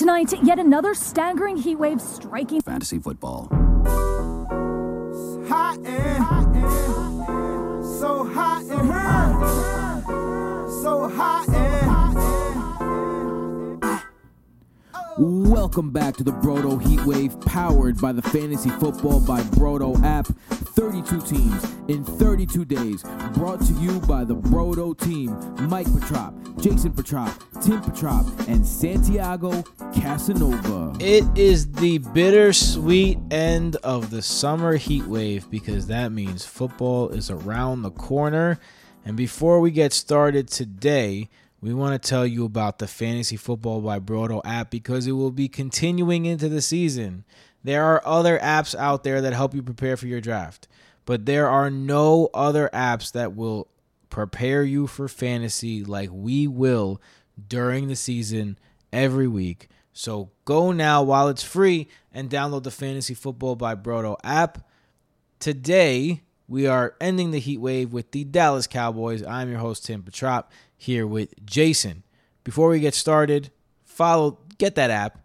Tonight, yet another staggering heat wave striking fantasy football. Hot and, hot and so hot and hot, so hot and. Welcome back to the Broto Heatwave, powered by the Fantasy Football by Broto app. 32 teams in 32 days, brought to you by the Broto team Mike Petrop, Jason Petrop, Tim Petrop, and Santiago Casanova. It is the bittersweet end of the summer heat wave because that means football is around the corner. And before we get started today, we want to tell you about the Fantasy Football by Broto app because it will be continuing into the season. There are other apps out there that help you prepare for your draft, but there are no other apps that will prepare you for fantasy like we will during the season every week. So go now while it's free and download the Fantasy Football by Broto app. Today, we are ending the heat wave with the Dallas Cowboys. I'm your host, Tim Petrop, here with Jason. Before we get started, follow, get that app.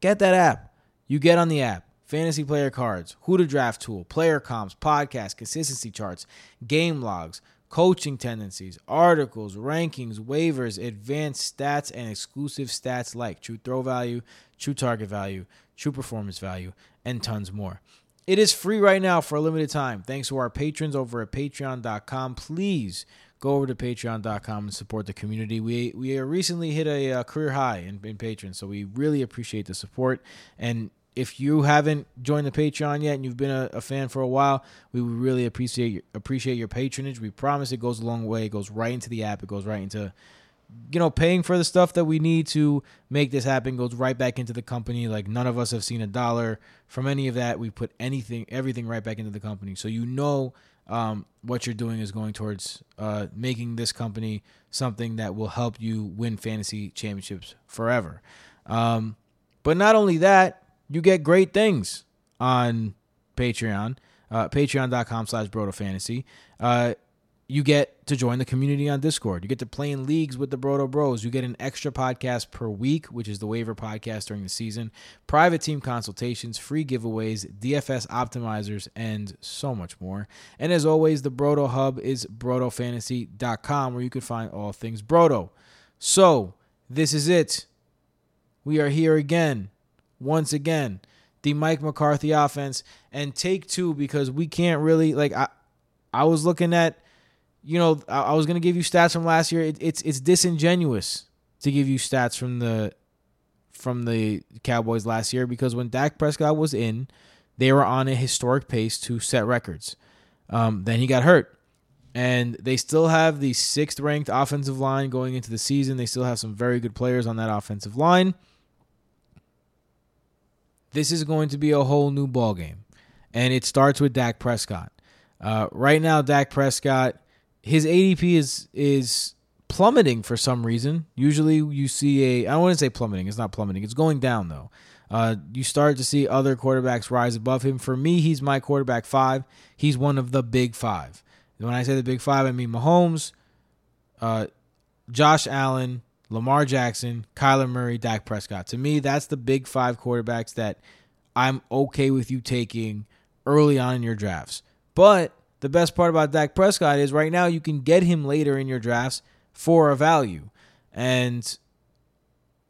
Get that app. You get on the app. Fantasy player cards, who to draft tool, player comps, podcast, consistency charts, game logs, coaching tendencies, articles, rankings, waivers, advanced stats, and exclusive stats like true throw value, true target value, true performance value, and tons more. It is free right now for a limited time. Thanks to our patrons over at patreon.com. Please go over to patreon.com and support the community. We we recently hit a, a career high in, in patrons, so we really appreciate the support. And if you haven't joined the Patreon yet and you've been a, a, fan for a while, we would really appreciate your, appreciate your patronage. We promise it goes a long way. It goes right into the app. It goes right into you know paying for the stuff that we need to make this happen. Goes right back into the company. Like none of us have seen a dollar from any of that. We put anything, everything right back into the company. So you know um, what you're doing is going towards uh, making this company something that will help you win fantasy championships forever. Um, but not only that you get great things on Patreon, uh, patreon.com slash brotofantasy. Uh, you get to join the community on Discord. You get to play in leagues with the Broto Bros. You get an extra podcast per week, which is the waiver podcast during the season, private team consultations, free giveaways, DFS optimizers, and so much more. And as always, the Broto Hub is brotofantasy.com where you can find all things Broto. So, this is it. We are here again once again the Mike McCarthy offense and take two because we can't really like I I was looking at you know I, I was gonna give you stats from last year. It, it's it's disingenuous to give you stats from the from the Cowboys last year because when Dak Prescott was in, they were on a historic pace to set records. Um, then he got hurt. And they still have the sixth ranked offensive line going into the season. They still have some very good players on that offensive line this is going to be a whole new ball game, and it starts with Dak Prescott. Uh, right now, Dak Prescott, his ADP is is plummeting for some reason. Usually, you see a I don't want to say plummeting. It's not plummeting. It's going down though. Uh, you start to see other quarterbacks rise above him. For me, he's my quarterback five. He's one of the big five. When I say the big five, I mean Mahomes, uh, Josh Allen, Lamar Jackson, Kyler Murray, Dak Prescott. To me, that's the big five quarterbacks that I'm okay with you taking early on in your drafts. But the best part about Dak Prescott is right now you can get him later in your drafts for a value. And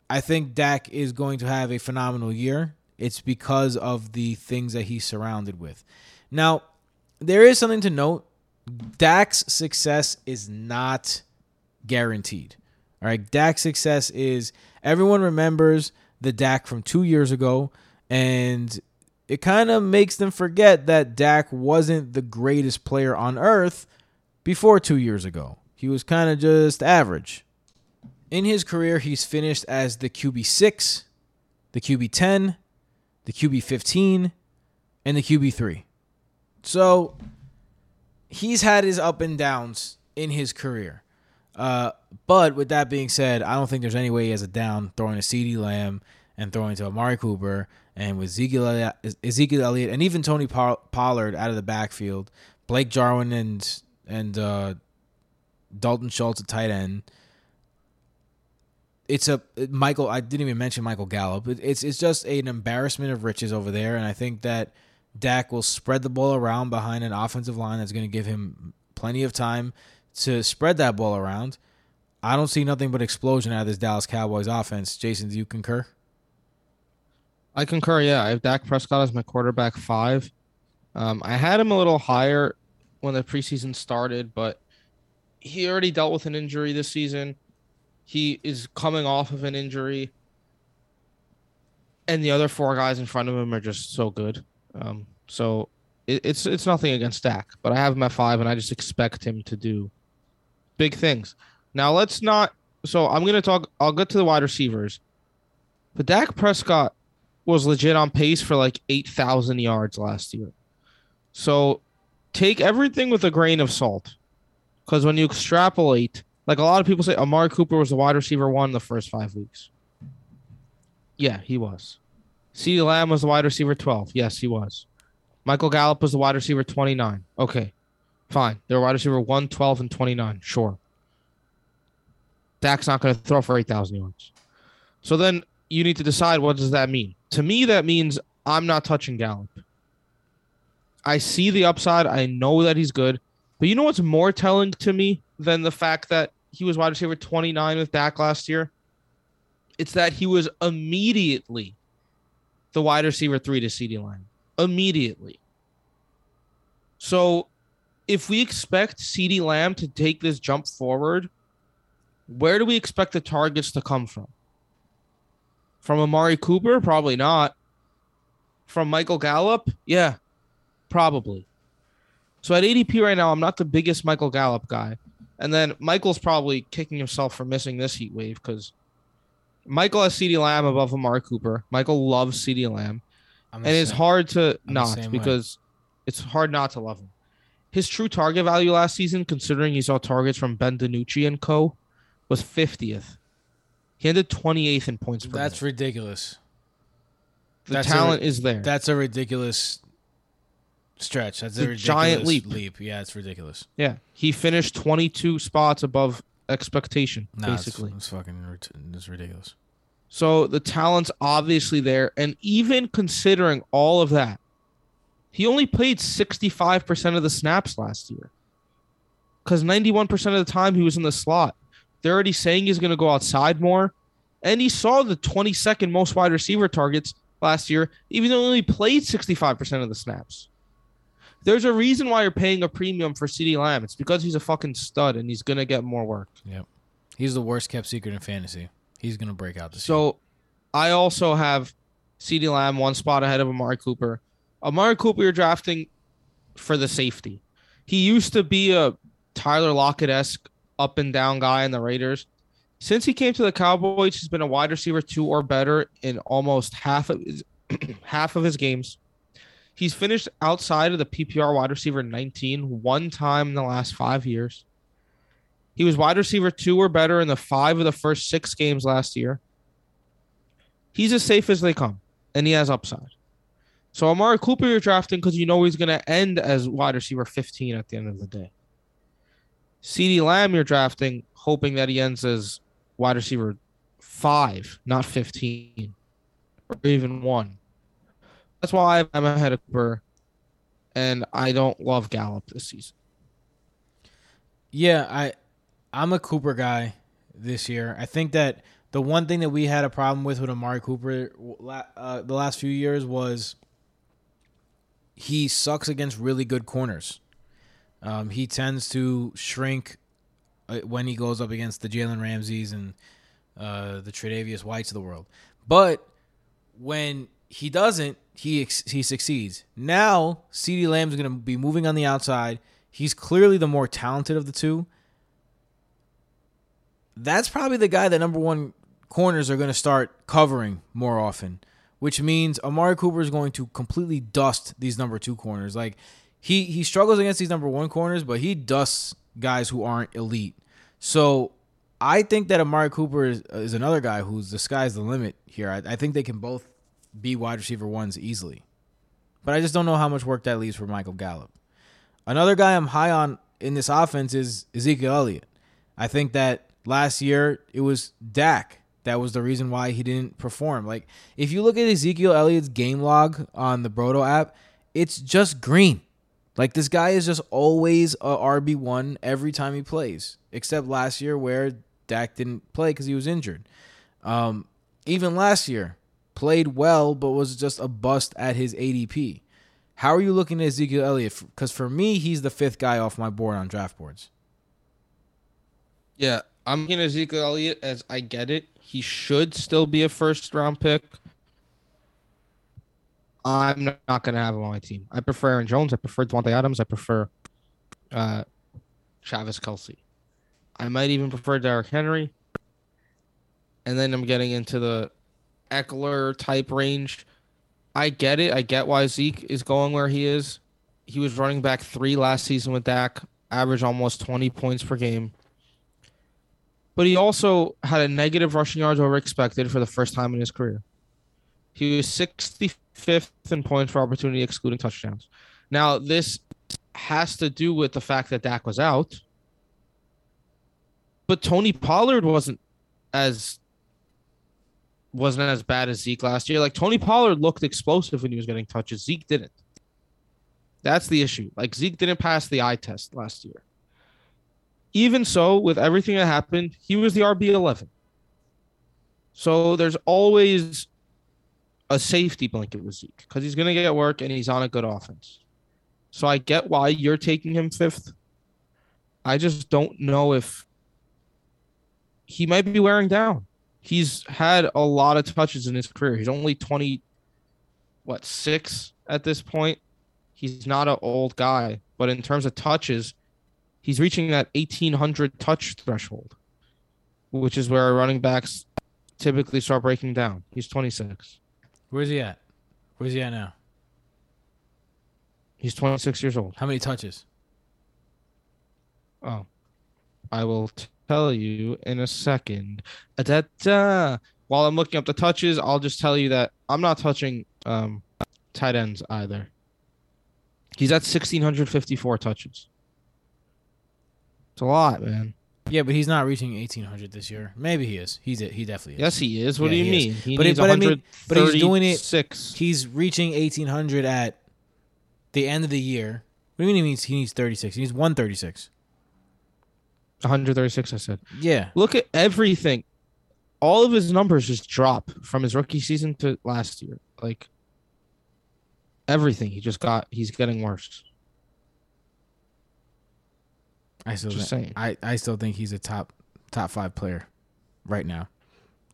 I think Dak is going to have a phenomenal year. It's because of the things that he's surrounded with. Now, there is something to note. Dak's success is not guaranteed. All right, Dak's success is everyone remembers the Dak from two years ago, and it kind of makes them forget that Dak wasn't the greatest player on earth before two years ago. He was kind of just average. In his career, he's finished as the QB 6, the QB 10, the QB 15, and the QB 3. So he's had his up and downs in his career. Uh, but with that being said, I don't think there's any way he has a down throwing a CeeDee Lamb and throwing to Amari Cooper and with Ezekiel Elliott, Ezekiel Elliott and even Tony Pollard out of the backfield, Blake Jarwin and and uh, Dalton Schultz at tight end. it's a Michael. I didn't even mention Michael Gallup. It's it's just an embarrassment of riches over there, and I think that Dak will spread the ball around behind an offensive line that's going to give him plenty of time to spread that ball around. I don't see nothing but explosion out of this Dallas Cowboys offense. Jason, do you concur? I concur. Yeah, I have Dak Prescott as my quarterback five. Um, I had him a little higher when the preseason started, but he already dealt with an injury this season. He is coming off of an injury, and the other four guys in front of him are just so good. Um, so it, it's it's nothing against Dak, but I have him at five, and I just expect him to do big things. Now let's not. So I'm gonna talk. I'll get to the wide receivers, but Dak Prescott was legit on pace for like eight thousand yards last year. So take everything with a grain of salt, because when you extrapolate, like a lot of people say, Amari Cooper was the wide receiver one the first five weeks. Yeah, he was. CeeDee Lamb was the wide receiver 12. Yes, he was. Michael Gallup was the wide receiver 29. Okay, fine. They're wide receiver 1, 12, and 29. Sure. Dak's not going to throw for 8,000 yards. So then you need to decide what does that mean? To me, that means I'm not touching Gallup. I see the upside. I know that he's good. But you know what's more telling to me than the fact that he was wide receiver 29 with Dak last year? It's that he was immediately the wide receiver three to CeeDee Lamb. Immediately. So if we expect CeeDee Lamb to take this jump forward, where do we expect the targets to come from? From Amari Cooper? Probably not. From Michael Gallup? Yeah, probably. So at ADP right now, I'm not the biggest Michael Gallup guy. And then Michael's probably kicking himself for missing this heat wave because Michael has CeeDee Lamb above Amari Cooper. Michael loves CeeDee Lamb. I'm And it's hard to the not same way. because it's hard not to love him. His true target value last season, considering he saw targets from Ben DiNucci and co, was 50th. He ended 28th in points per That's game. ridiculous. The that's a- talent is there. That's a ridiculous stretch. That's a, a ridiculous giant leap. Leap. Yeah, it's ridiculous. yeah, he finished 22 spots above expectation, Nah, basically. it's, fucking it's ridiculous. So the talent's obviously there. And even considering all of that, he only played 65% of the snaps last year. Because 91% of the time he was in the slot. They're already saying he's going to go outside more. And he saw the 22nd most wide receiver targets last year, even though he only played 65% of the snaps. There's a reason why you're paying a premium for CeeDee Lamb. It's because he's a fucking stud and he's going to get more work. Yep. He's the worst kept secret in fantasy. He's gonna break out this year. So I also have CeeDee Lamb one spot ahead of Amari Cooper. Amari Cooper, you're drafting for the safety. He used to be a Tyler Lockett esque up and down guy in the Raiders. Since he came to the Cowboys, he's been a wide receiver two or better in almost half of his half of his games. He's finished outside of the PPR wide receiver 19 one time in the last five years. He was wide receiver two or better in the five of the first six games last year. He's as safe as they come, and he has upside. So Amari Cooper, you're drafting because you know he's going to end as wide receiver 15 at the end of the day. CeeDee Lamb, you're drafting hoping that he ends as wide receiver five, not 15, or even one. That's why I'm ahead of Cooper, and I don't love Gallup this season. Yeah, I I'm a Cooper guy this year. I think that the one thing that we had a problem with with Amari Cooper uh, the last few years was he sucks against really good corners. Um, he tends to shrink uh, when he goes up against the Jalen Ramseys and uh, the Tre'Davious Whites of the world. But when he doesn't, he ex- he succeeds. Now, CeeDee Lamb's going to be moving on the outside. He's clearly the more talented of the two. That's probably the guy that number one corners are going to start covering more often, which means Amari Cooper is going to completely dust these number two corners. Like he he struggles against these number one corners, but he dusts guys who aren't elite. So I think that Amari Cooper is, is another guy who's the sky's the limit here. I, I think they can both be wide receiver ones easily, but I just don't know how much work that leaves for Michael Gallup. Another guy I'm high on in this offense is Ezekiel Elliott. I think that last year it was Dak that was the reason why he didn't perform. Like if you look at Ezekiel Elliott's game log on the Broto app, it's just green. Like this guy is just always a RB one every time he plays, except last year where Dak didn't play because he was injured. Um, even last year, played well but was just a bust at his ADP. How are you looking at Ezekiel Elliott? Because for me, he's the fifth guy off my board on draft boards. Yeah, I'm looking at Ezekiel Elliott as I get it. He should still be a first round pick. I'm not going to have him on my team. I prefer Aaron Jones. I prefer Davante Adams. I prefer uh, Travis Kelce. I might even prefer Derrick Henry. And then I'm getting into the Ekeler type range. I get it. I get why Zeke is going where he is. He was running back three last season with Dak, average almost 20 points per game. But he also had a negative rushing yards over expected for the first time in his career. He was 65th in points for opportunity, excluding touchdowns. Now, this has to do with the fact that Dak was out. But Tony Pollard wasn't as wasn't as bad as Zeke last year. Like Tony Pollard looked explosive when he was getting touches. Zeke didn't. That's the issue. Like Zeke didn't pass the eye test last year. Even so, with everything that happened, he was the RB eleven. So there's always a safety blanket with Zeke because he's gonna get work and he's on a good offense. So I get why you're taking him fifth. I just don't know if he might be wearing down he's had a lot of touches in his career. He's only 20 what, 6 at this point. He's not an old guy, but in terms of touches, he's reaching that 1800 touch threshold, which is where running backs typically start breaking down. He's 26. Where's he at? Where's he at now? He's 26 years old. How many touches? Oh. I will t- tell you in a second. Da-da. While I'm looking up the touches, I'll just tell you that I'm not touching um, tight ends either. He's at 1,654 touches. It's a lot, man. Yeah, but he's not reaching 1800 this year. Maybe he is. He's it. He definitely is. Yes, he is. What Yeah, do you he is. mean? He But he- needs but I mean- but he's doing it- 136. He's reaching 1800 at the end of the year. What do you mean he needs he needs 36? He needs 136. 136, I said. Yeah. Look at everything. All of his numbers just drop from his rookie season to last year. Like everything, he just got. He's getting worse. I still Just think, saying. I, I still think he's a top top 5 player right now.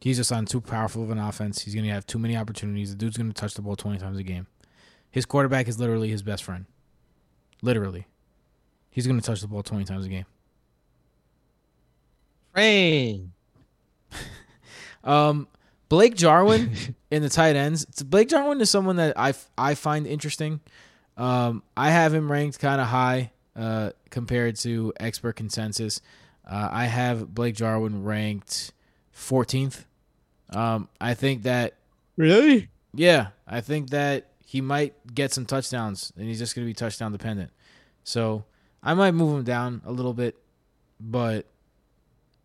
He's just on too powerful of an offense. He's going to have too many opportunities. The dude's going to touch the ball 20 times a game. His quarterback is literally his best friend. Literally. He's going to touch the ball 20 times a game. Rain. Um, Blake Jarwin in the tight ends. Blake Jarwin is someone that I, I find interesting. Um, I have him ranked kind of high uh, compared to expert consensus. Uh, I have Blake Jarwin ranked 14th. Um, I think that Really? yeah, I think that he might get some touchdowns, and he's just going to be touchdown dependent. So I might move him down a little bit, but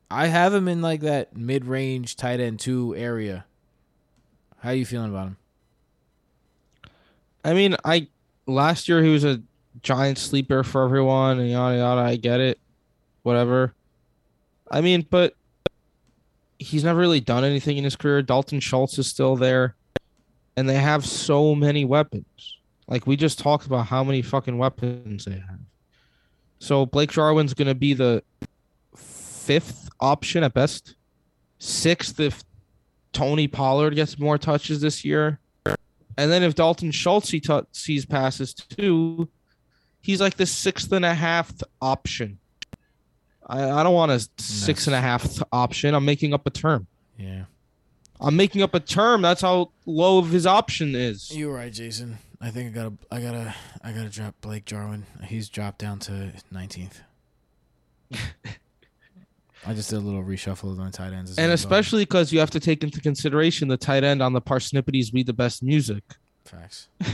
I have him in like that mid range tight end two area. How are you feeling about him? I mean, I last year he was a giant sleeper for everyone and yada yada. I get it, whatever. I mean, but he's never really done anything in his career. Dalton Schultz is still there, and they have so many weapons. Like we just talked about how many fucking weapons they have. So Blake Jarwin's gonna be the fifth option at best, sixth if Tony Pollard gets more touches this year. And then if Dalton Schultz he t- sees passes too, he's like the sixth and a half option. I, I don't want a six and a half option. I'm making up a term. Yeah, I'm making up a term. That's how low of his option is. you're right, Jason. I think I gotta, I gotta, I gotta drop Blake Jarwin. He's dropped down to 19th. I just did a little reshuffle of my tight ends, as And especially because you have to take into consideration the tight end on the Parsnipities We the Best Music, facts.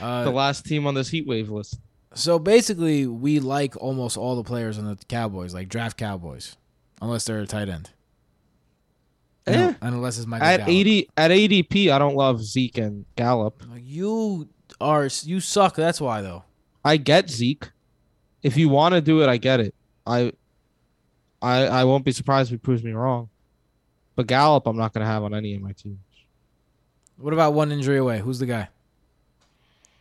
Uh, the last team on this heat wave list. So basically, we like almost all the players on the Cowboys, like draft Cowboys, unless they're a tight end. Eh. unless it's Michael At Gallup. eighty at ADP, I don't love Zeke and Gallup. You are you suck. That's why though. I get Zeke. If you want to do it, I get it. I, I, I won't be surprised if he proves me wrong. But Gallup, I'm not going to have on any of my teams. What about one injury away? Who's the guy?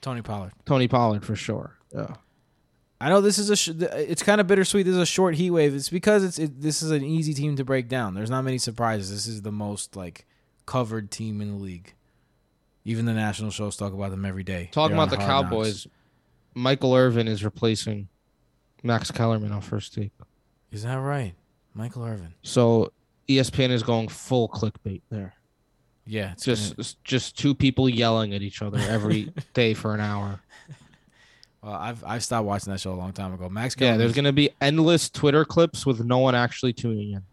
Tony Pollard. Tony Pollard for sure. Yeah. I know this is a. Sh- it's kind of bittersweet. This is a short heat wave. It's because it's it, this is an easy team to break down. There's not many surprises. This is the most like covered team in the league. Even the national shows talk about them every day. Talking They're about the on Hard Knocks. Cowboys, Michael Irvin is replacing Max Kellerman on first take. Is that right, Michael Irvin? So ESPN is going full clickbait there. Yeah, it's Just gonna- just two people yelling at each other every day for an hour. Well, I've I've stopped watching that show a long time ago. Max Yeah, there's going to be endless Twitter clips with no one actually tuning in.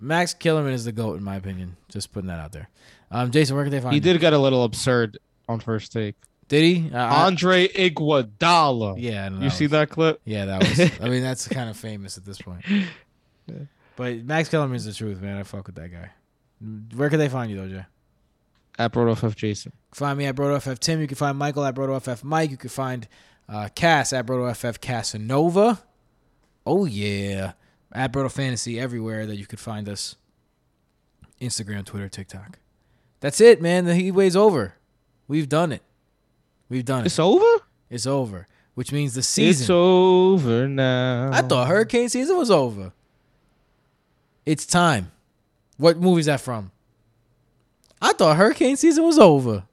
Max Kellerman is the goat in my opinion. Just putting that out there. Um, Jason, where can they find He you? did get a little absurd on first take. Did he? Uh, Andre Iguodala. yeah, I know You see that clip? Yeah, that was. I mean, that's kind of famous at this point. But Max Kellerman's the truth, man. I fuck with that guy. Where can they find you, though, Jay? At BrotoFF Jason. Find me at BrotoFF Tim. You can find Michael at BrotoFF Mike. You can find uh, Cass at BrotoFF Casanova. Oh, yeah. At Broto Fantasy everywhere that you could find us. Instagram, Twitter, TikTok. That's it, man. The heat wave's over. We've done it. We've done it. It's over? It's over, which means the season. It's over now. I thought hurricane season was over. It's time. What movie is that from? I thought hurricane season was over.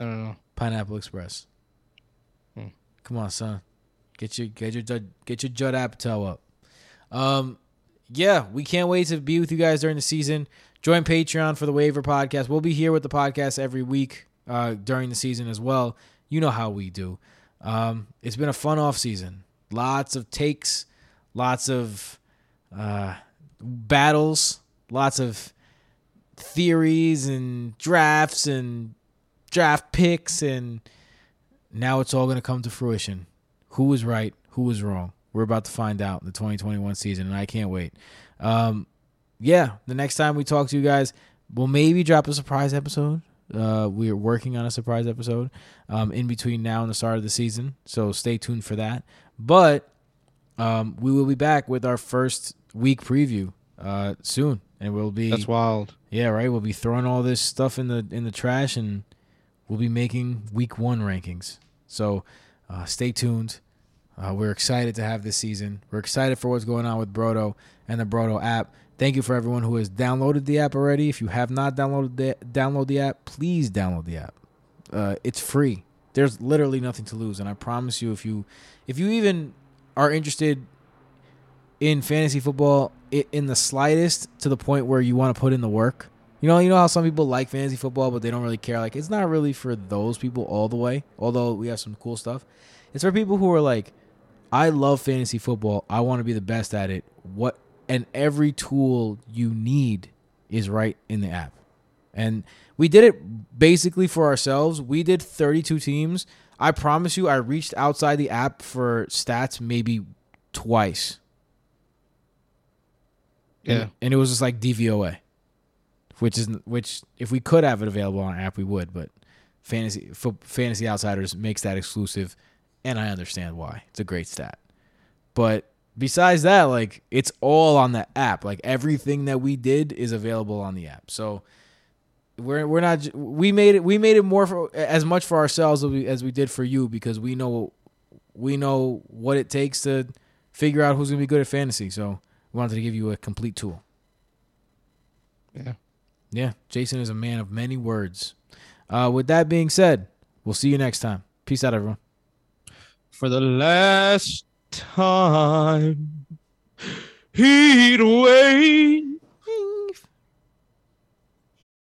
I don't know. Pineapple Express. Hmm. Come on, son. Get your get your get your Judd Apatow up. Um, yeah, we can't wait to be with you guys during the season. Join Patreon for the Waiver Podcast. We'll be here with the podcast every week uh, during the season as well. You know how we do. Um, it's been a fun off season. Lots of takes, lots of uh, battles, lots of theories and drafts and draft picks and now it's all going to come to fruition. Who was right? Who was wrong? We're about to find out in the 2021 season, and I can't wait. Um, yeah, the next time we talk to you guys, we'll maybe drop a surprise episode. Uh, we're working on a surprise episode um, in between now and the start of the season, so stay tuned for that. But um, we will be back with our first week preview uh, soon, and we'll be That's wild. yeah, right. We'll be throwing all this stuff in the in the trash, and we'll be making week one rankings. So uh, stay tuned. Uh, we're excited to have this season. We're excited for what's going on with Broto and the Broto app. Thank you for everyone who has downloaded the app already. If you have not downloaded the download the app, please download the app. Uh, it's free. There's literally nothing to lose, and I promise you, if you if you even are interested in fantasy football in the slightest to the point where you want to put in the work. You know, you know how some people like fantasy football, but they don't really care. Like, it's not really for those people all the way. Although we have some cool stuff, it's for people who are like, I love fantasy football. I want to be the best at it. What and every tool you need is right in the app. And we did it basically for ourselves. We did 32 teams. I promise you, I reached outside the app for stats maybe twice. And- Yeah. And, it was just like DVOA, which is which if we could have it available on our app, we would. But fantasy fo- fantasy outsiders makes that exclusive, and I understand why. It's a great stat. But besides that, like it's all on the app. Like everything that we did is available on the app. So we're we're not we made it we made it more for as much for ourselves as we, as we did for you because we know we know what it takes to figure out who's gonna be good at fantasy. So we wanted to give you a complete tool. Yeah. Yeah, Jason is a man of many words. Uh, with that being said, we'll see you next time. Peace out, everyone. For the last time, he'd wave.